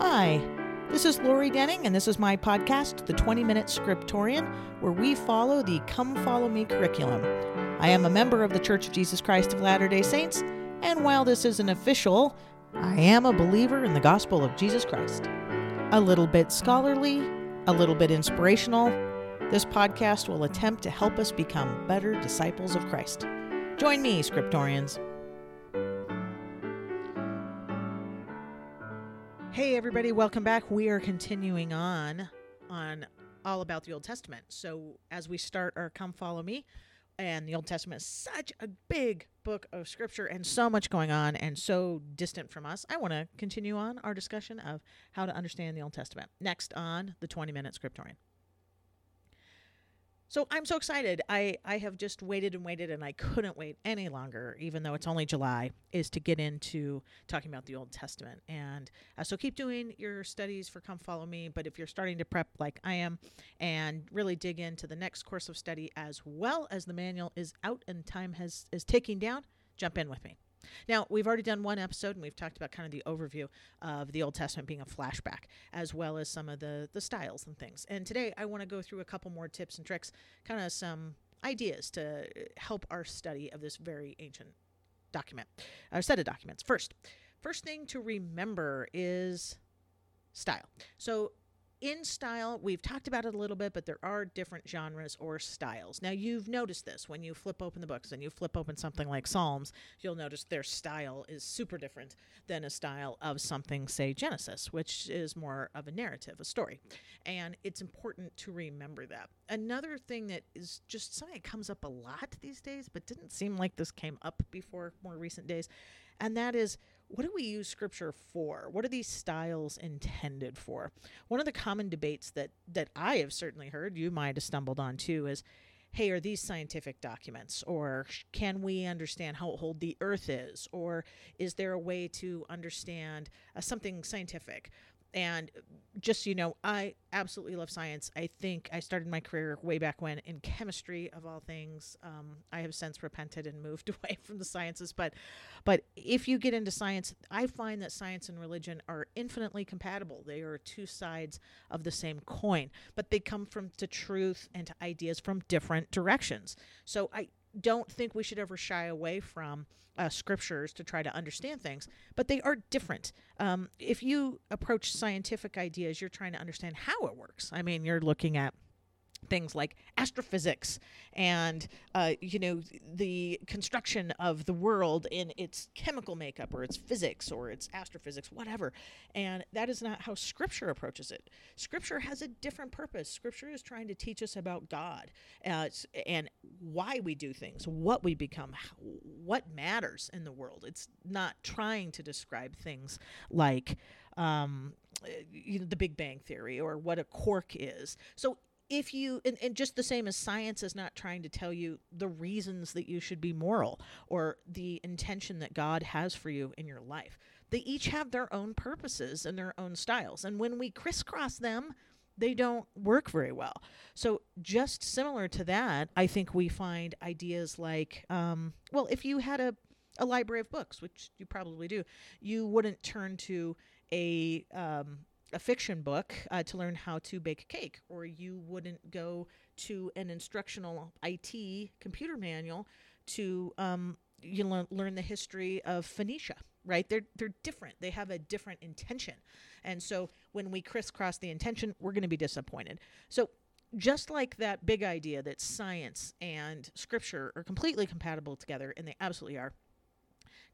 Hi, this is Lori Denning, and this is my podcast, The 20 Minute Scriptorian, where we follow the Come Follow Me curriculum. I am a member of the Church of Jesus Christ of Latter day Saints, and while this isn't official, I am a believer in the gospel of Jesus Christ. A little bit scholarly, a little bit inspirational, this podcast will attempt to help us become better disciples of Christ. Join me, Scriptorians. Hey, everybody, welcome back. We are continuing on on all about the Old Testament. So, as we start our Come Follow Me, and the Old Testament is such a big book of scripture and so much going on and so distant from us, I want to continue on our discussion of how to understand the Old Testament. Next on the 20 Minute Scriptorian. So I'm so excited. I, I have just waited and waited and I couldn't wait any longer, even though it's only July, is to get into talking about the Old Testament. And uh, so keep doing your studies for Come Follow Me. But if you're starting to prep like I am and really dig into the next course of study as well as the manual is out and time has is taking down, jump in with me. Now, we've already done one episode and we've talked about kind of the overview of the Old Testament being a flashback, as well as some of the, the styles and things. And today I want to go through a couple more tips and tricks, kind of some ideas to help our study of this very ancient document, a set of documents. First, first thing to remember is style. So in style, we've talked about it a little bit, but there are different genres or styles. Now, you've noticed this when you flip open the books and you flip open something like Psalms, you'll notice their style is super different than a style of something, say, Genesis, which is more of a narrative, a story. And it's important to remember that. Another thing that is just something that comes up a lot these days, but didn't seem like this came up before more recent days, and that is what do we use scripture for? What are these styles intended for? One of the common debates that that I have certainly heard, you might have stumbled on too, is hey, are these scientific documents? Or can we understand how old the earth is? Or is there a way to understand uh, something scientific? And just so you know, I absolutely love science. I think I started my career way back when in chemistry, of all things. Um, I have since repented and moved away from the sciences. But, but if you get into science, I find that science and religion are infinitely compatible. They are two sides of the same coin, but they come from to truth and to ideas from different directions. So I don't think we should ever shy away from uh, scriptures to try to understand things, but they are different. Um, if you approach scientific ideas, you're trying to understand how it works. I mean, you're looking at things like astrophysics and uh, you know the construction of the world in its chemical makeup or its physics or its astrophysics whatever. And that is not how scripture approaches it. Scripture has a different purpose. Scripture is trying to teach us about god uh, and why we do things what we become what matters in the world. It's not trying to describe things like um, you know, the Big Bang Theory or what a quark is. So if you and, and, just the same as science is not trying to tell you the reasons that you should be moral or the intention that god has for you in your life. They each have their own purposes and their own styles. And when we crisscross them they don't work very well. So just similar to that i think we find ideas like um, well if you had a, a library of books which you probably do you wouldn't turn to a um, a fiction book uh, to learn how to bake a cake, or you wouldn't go to an instructional IT computer manual to um, you learn, learn the history of Phoenicia. Right? They're they're different. They have a different intention, and so when we crisscross the intention, we're going to be disappointed. So just like that big idea that science and scripture are completely compatible together, and they absolutely are.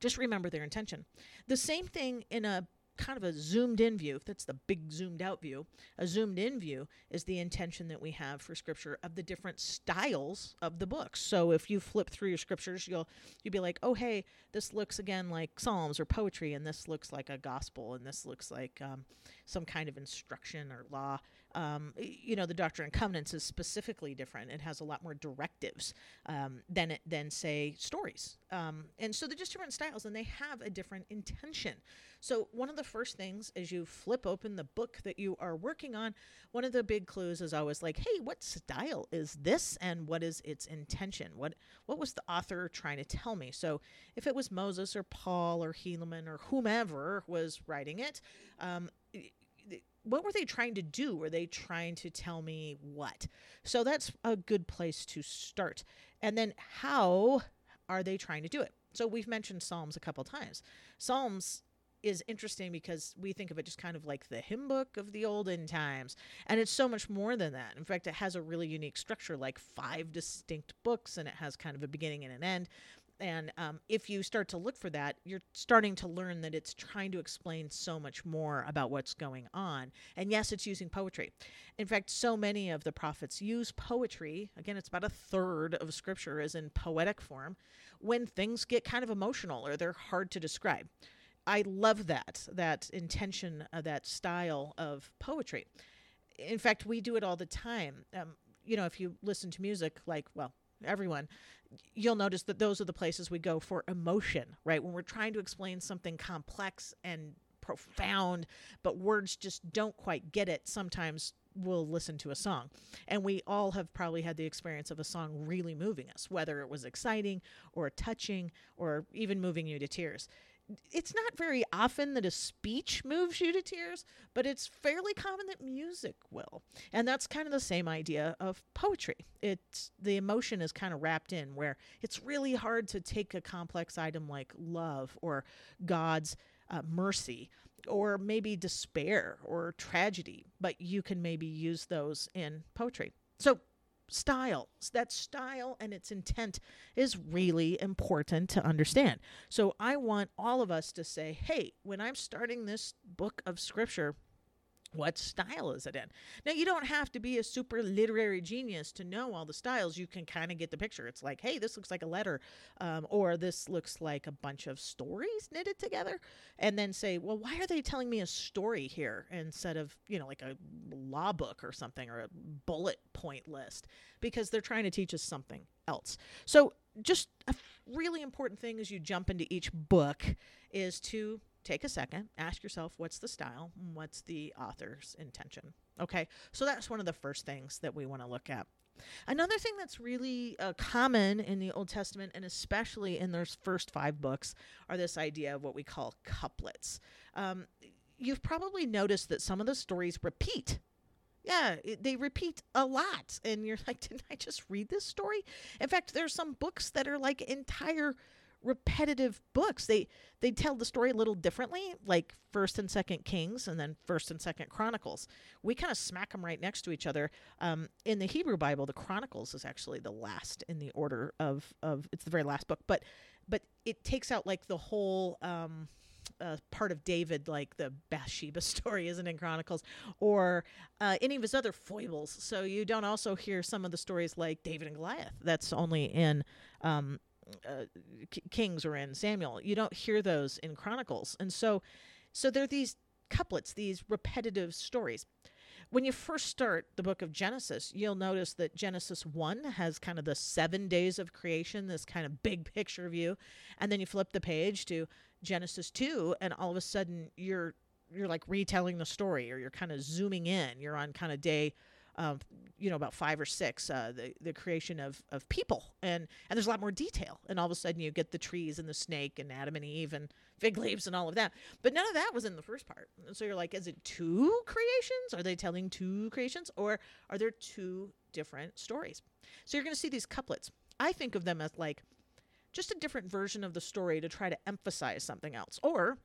Just remember their intention. The same thing in a kind of a zoomed in view, if that's the big zoomed out view, a zoomed in view is the intention that we have for scripture of the different styles of the books. So if you flip through your scriptures, you'll you'll be like, oh hey, this looks again like Psalms or poetry, and this looks like a gospel, and this looks like um, some kind of instruction or law. Um, you know, the Doctrine and Covenants is specifically different. It has a lot more directives um, than it than say stories. Um, and so they're just different styles, and they have a different intention. So one of the first things as you flip open the book that you are working on, one of the big clues is always like, "Hey, what style is this, and what is its intention? What what was the author trying to tell me?" So if it was Moses or Paul or Helaman or whomever was writing it, um, what were they trying to do? Were they trying to tell me what? So that's a good place to start. And then how are they trying to do it? So we've mentioned Psalms a couple times. Psalms is interesting because we think of it just kind of like the hymn book of the olden times. And it's so much more than that. In fact, it has a really unique structure, like five distinct books, and it has kind of a beginning and an end. And um, if you start to look for that, you're starting to learn that it's trying to explain so much more about what's going on. And yes, it's using poetry. In fact, so many of the prophets use poetry. Again, it's about a third of scripture is in poetic form when things get kind of emotional or they're hard to describe. I love that, that intention, uh, that style of poetry. In fact, we do it all the time. Um, you know, if you listen to music, like, well, everyone, you'll notice that those are the places we go for emotion, right? When we're trying to explain something complex and profound, but words just don't quite get it, sometimes we'll listen to a song. And we all have probably had the experience of a song really moving us, whether it was exciting or touching or even moving you to tears it's not very often that a speech moves you to tears, but it's fairly common that music will. And that's kind of the same idea of poetry. It's the emotion is kind of wrapped in where it's really hard to take a complex item like love or God's uh, mercy or maybe despair or tragedy, but you can maybe use those in poetry. So style. That style and its intent is really important to understand. So I want all of us to say, hey, when I'm starting this book of scripture, what style is it in? Now, you don't have to be a super literary genius to know all the styles. You can kind of get the picture. It's like, hey, this looks like a letter, um, or this looks like a bunch of stories knitted together. And then say, well, why are they telling me a story here instead of, you know, like a law book or something or a bullet point list? Because they're trying to teach us something else. So, just a really important thing as you jump into each book is to take a second, ask yourself what's the style, what's the author's intention. Okay, so that's one of the first things that we want to look at. Another thing that's really uh, common in the Old Testament, and especially in those first five books, are this idea of what we call couplets. Um, you've probably noticed that some of the stories repeat. Yeah, it, they repeat a lot. And you're like, didn't I just read this story? In fact, there's some books that are like entire repetitive books. They they tell the story a little differently, like First and Second Kings, and then First and Second Chronicles. We kind of smack them right next to each other. Um, in the Hebrew Bible, the Chronicles is actually the last in the order of of it's the very last book, but but it takes out like the whole. Um, uh, part of David, like the Bathsheba story, isn't in Chronicles, or uh, any of his other foibles. So you don't also hear some of the stories like David and Goliath. That's only in um, uh, Kings or in Samuel. You don't hear those in Chronicles, and so so there are these couplets, these repetitive stories. When you first start the book of Genesis, you'll notice that Genesis 1 has kind of the seven days of creation, this kind of big picture view. And then you flip the page to Genesis 2, and all of a sudden you're you're like retelling the story or you're kind of zooming in. You're on kind of day um, you know, about five or six, uh, the, the creation of, of people. And, and there's a lot more detail. And all of a sudden you get the trees and the snake and Adam and Eve and fig leaves and all of that. But none of that was in the first part. And so you're like, is it two creations? Are they telling two creations? Or are there two different stories? So you're going to see these couplets. I think of them as like just a different version of the story to try to emphasize something else. Or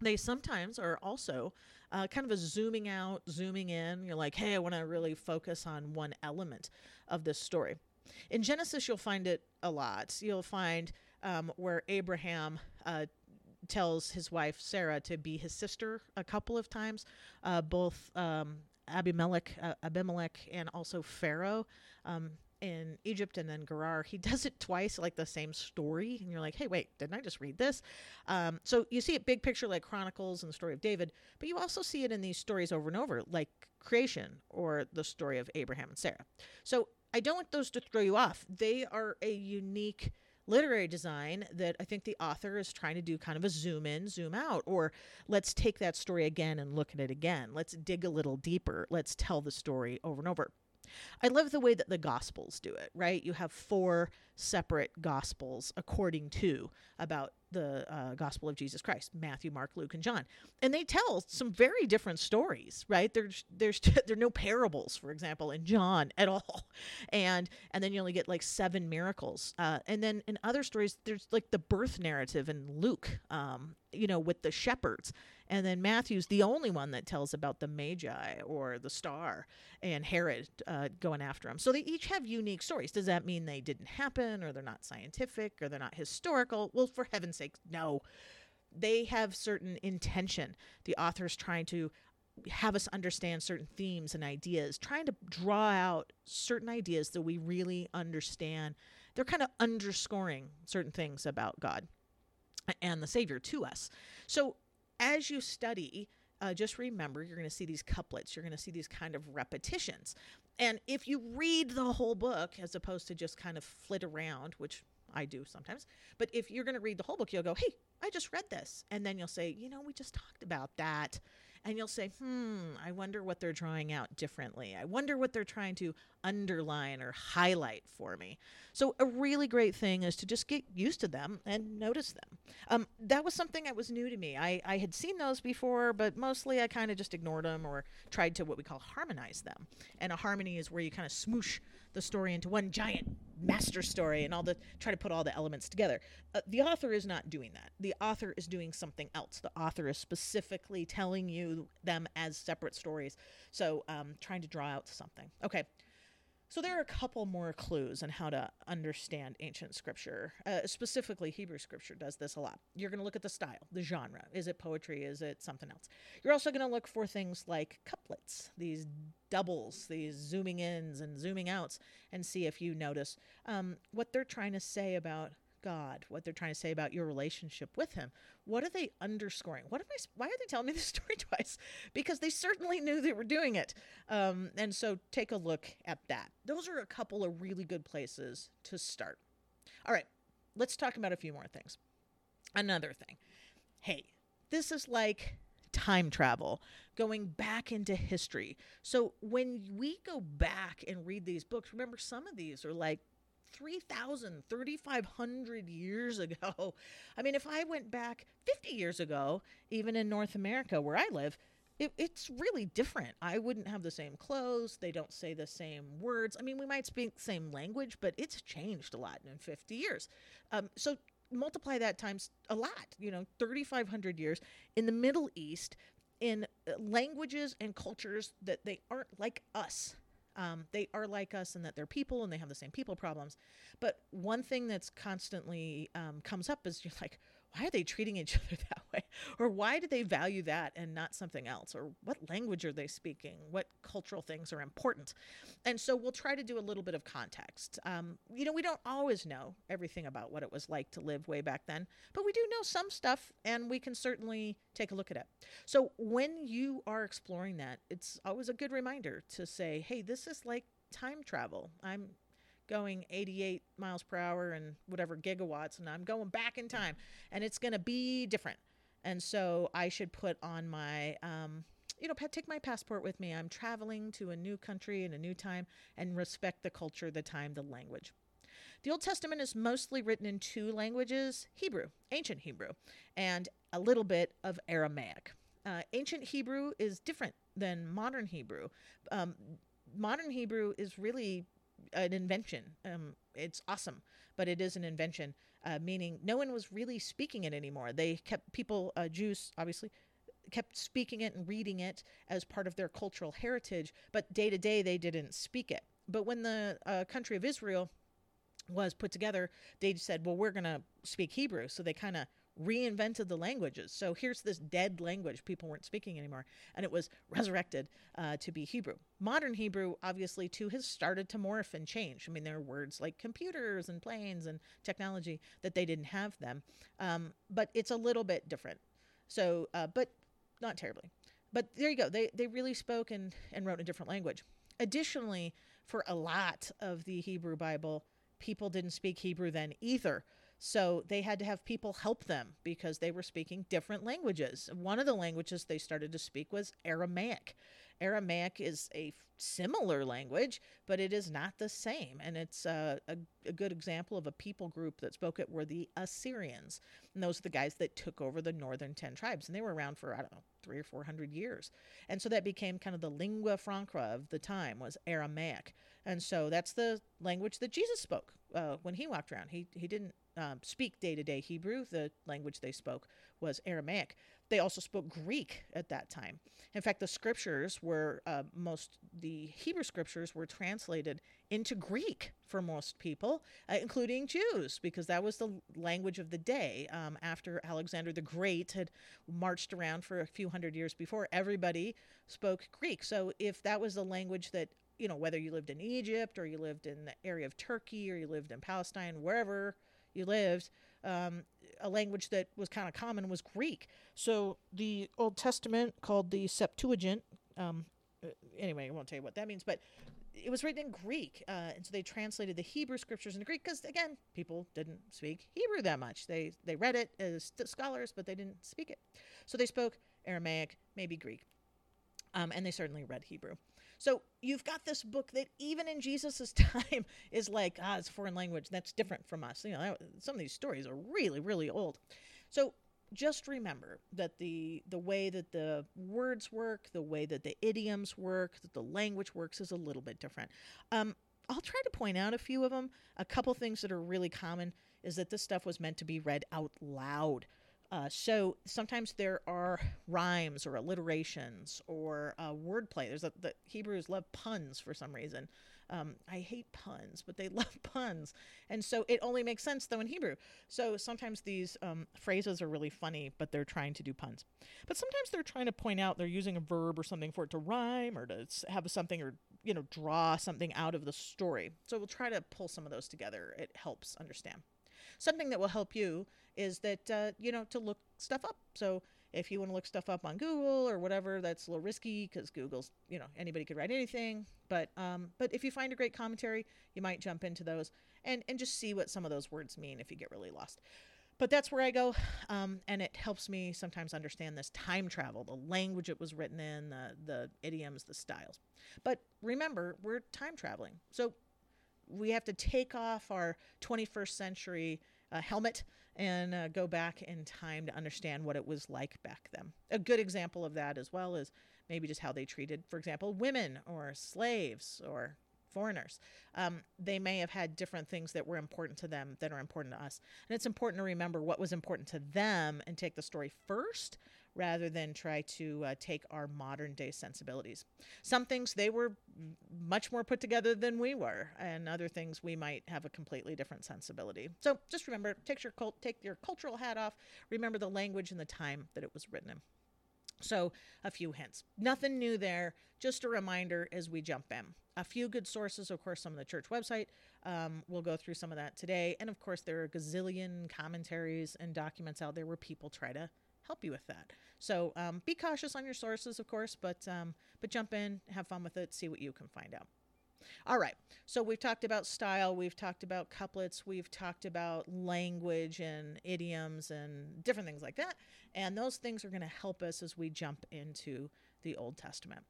they sometimes are also uh, kind of a zooming out, zooming in. You're like, hey, I want to really focus on one element of this story. In Genesis, you'll find it a lot. You'll find um, where Abraham uh, tells his wife Sarah to be his sister a couple of times. Uh, both um, Abimelech, uh, Abimelech, and also Pharaoh. Um, in Egypt and then Gerar, he does it twice, like the same story, and you're like, hey, wait, didn't I just read this? Um, so you see it big picture like Chronicles and the story of David, but you also see it in these stories over and over, like creation or the story of Abraham and Sarah. So I don't want those to throw you off. They are a unique literary design that I think the author is trying to do kind of a zoom in, zoom out, or let's take that story again and look at it again. Let's dig a little deeper. Let's tell the story over and over. I love the way that the Gospels do it, right? You have four separate Gospels according to about the uh, Gospel of Jesus Christ Matthew, Mark, Luke, and John. And they tell some very different stories, right? There's, there's, there are no parables, for example, in John at all. And, and then you only get like seven miracles. Uh, and then in other stories, there's like the birth narrative in Luke, um, you know, with the shepherds and then Matthew's the only one that tells about the Magi or the star and Herod uh, going after him. So they each have unique stories. Does that mean they didn't happen or they're not scientific or they're not historical? Well, for heaven's sake, no. They have certain intention. The author's trying to have us understand certain themes and ideas, trying to draw out certain ideas that we really understand. They're kind of underscoring certain things about God and the Savior to us. So as you study, uh, just remember you're going to see these couplets, you're going to see these kind of repetitions. And if you read the whole book as opposed to just kind of flit around, which I do sometimes, but if you're going to read the whole book, you'll go, hey, I just read this. And then you'll say, you know, we just talked about that and you'll say, hmm, I wonder what they're drawing out differently. I wonder what they're trying to underline or highlight for me. So, a really great thing is to just get used to them and notice them. Um, that was something that was new to me. I, I had seen those before, but mostly I kind of just ignored them or tried to what we call harmonize them. And a harmony is where you kind of smoosh the story into one giant master story and all the try to put all the elements together. Uh, the author is not doing that. The author is doing something else. The author is specifically telling you them as separate stories. So um, trying to draw out something. Okay. So there are a couple more clues on how to understand ancient scripture. Uh, specifically, Hebrew scripture does this a lot. You're going to look at the style, the genre. Is it poetry? Is it something else? You're also going to look for things like couplets, these doubles, these zooming ins and zooming outs, and see if you notice um, what they're trying to say about God, what they're trying to say about your relationship with Him. What are they underscoring? What am I? Why are they telling me this story twice? Because they certainly knew they were doing it. Um, and so take a look at that. Those are a couple of really good places to start. All right, let's talk about a few more things. Another thing. Hey, this is like time travel, going back into history. So when we go back and read these books, remember some of these are like 3,000, 3,500 years ago. I mean, if I went back 50 years ago, even in North America where I live, it, it's really different. I wouldn't have the same clothes. They don't say the same words. I mean, we might speak the same language, but it's changed a lot in 50 years. Um, so multiply that times a lot, you know, 3,500 years in the Middle East in uh, languages and cultures that they aren't like us. Um, they are like us in that they're people and they have the same people problems. But one thing that's constantly um, comes up is you're like, why are they treating each other that way? Or why do they value that and not something else? Or what language are they speaking? What cultural things are important? And so we'll try to do a little bit of context. Um, you know, we don't always know everything about what it was like to live way back then, but we do know some stuff and we can certainly take a look at it. So when you are exploring that, it's always a good reminder to say, hey, this is like time travel. I'm going 88 miles per hour and whatever gigawatts, and I'm going back in time, and it's going to be different. And so I should put on my, um, you know, take my passport with me. I'm traveling to a new country in a new time and respect the culture, the time, the language. The Old Testament is mostly written in two languages Hebrew, ancient Hebrew, and a little bit of Aramaic. Uh, ancient Hebrew is different than modern Hebrew. Um, modern Hebrew is really an invention. Um, it's awesome, but it is an invention, uh, meaning no one was really speaking it anymore. They kept people, uh, Jews obviously, kept speaking it and reading it as part of their cultural heritage, but day to day they didn't speak it. But when the uh, country of Israel was put together, they said, well, we're going to speak Hebrew. So they kind of reinvented the languages. So here's this dead language people weren't speaking anymore, and it was resurrected uh, to be Hebrew. Modern Hebrew, obviously, too, has started to morph and change. I mean, there are words like computers and planes and technology that they didn't have them, um, but it's a little bit different. So, uh, but not terribly. But there you go. They, they really spoke and, and wrote in a different language. Additionally, for a lot of the Hebrew Bible, people didn't speak Hebrew then either. So they had to have people help them because they were speaking different languages. One of the languages they started to speak was Aramaic. Aramaic is a similar language, but it is not the same. And it's uh, a, a, good example of a people group that spoke it were the Assyrians. And those are the guys that took over the northern 10 tribes. And they were around for, I don't know, three or 400 years. And so that became kind of the lingua franca of the time was Aramaic. And so that's the language that Jesus spoke uh, when he walked around. He, he didn't um, speak day to day Hebrew. The language they spoke was Aramaic. They also spoke Greek at that time. In fact, the scriptures were uh, most, the Hebrew scriptures were translated into Greek for most people, uh, including Jews, because that was the language of the day. Um, after Alexander the Great had marched around for a few hundred years before, everybody spoke Greek. So if that was the language that you know, whether you lived in Egypt or you lived in the area of Turkey or you lived in Palestine, wherever you lived, um, a language that was kind of common was Greek. So the Old Testament, called the Septuagint, um, uh, anyway, I won't tell you what that means, but it was written in Greek, uh, and so they translated the Hebrew scriptures into Greek because, again, people didn't speak Hebrew that much. They they read it as scholars, but they didn't speak it. So they spoke Aramaic, maybe Greek, um, and they certainly read Hebrew. So you've got this book that even in Jesus's time is like, ah, it's a foreign language. That's different from us. You know, some of these stories are really, really old. So just remember that the the way that the words work, the way that the idioms work, that the language works is a little bit different. Um, I'll try to point out a few of them. A couple things that are really common is that this stuff was meant to be read out loud. Uh, so sometimes there are rhymes or alliterations or uh, wordplay. There's a, the Hebrews love puns for some reason. Um, I hate puns, but they love puns, and so it only makes sense though in Hebrew. So sometimes these um, phrases are really funny, but they're trying to do puns. But sometimes they're trying to point out they're using a verb or something for it to rhyme or to have something or you know draw something out of the story. So we'll try to pull some of those together. It helps understand. Something that will help you is that uh, you know to look stuff up. So if you want to look stuff up on Google or whatever, that's a little risky because Google's you know anybody could write anything. But um, but if you find a great commentary, you might jump into those and and just see what some of those words mean if you get really lost. But that's where I go, um, and it helps me sometimes understand this time travel, the language it was written in, the the idioms, the styles. But remember, we're time traveling, so we have to take off our 21st century helmet and uh, go back in time to understand what it was like back then. A good example of that as well is maybe just how they treated, for example, women or slaves or foreigners. Um, they may have had different things that were important to them that are important to us. And it's important to remember what was important to them and take the story first rather than try to uh, take our modern day sensibilities. Some things they were much more put together than we were, and other things we might have a completely different sensibility. So just remember, take your cult, take your cultural hat off. Remember the language and the time that it was written in. So, a few hints. Nothing new there, just a reminder as we jump in. A few good sources, of course, some of the church website. Um, we'll go through some of that today. And of course, there are gazillion commentaries and documents out there where people try to help you with that. So um, be cautious on your sources, of course, but um, but jump in, have fun with it, see what you can find out. All right. So we've talked about style, we've talked about couplets, we've talked about language and idioms and different things like that. And those things are going to help us as we jump into the Old Testament.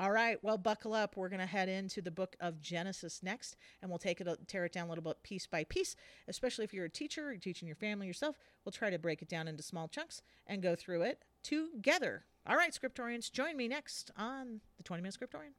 All right, well, buckle up. We're going to head into the book of Genesis next, and we'll take it, tear it down a little bit piece by piece. Especially if you're a teacher, you're teaching your family yourself, we'll try to break it down into small chunks and go through it together. All right, scriptorians, join me next on the 20 Minute Scriptorian.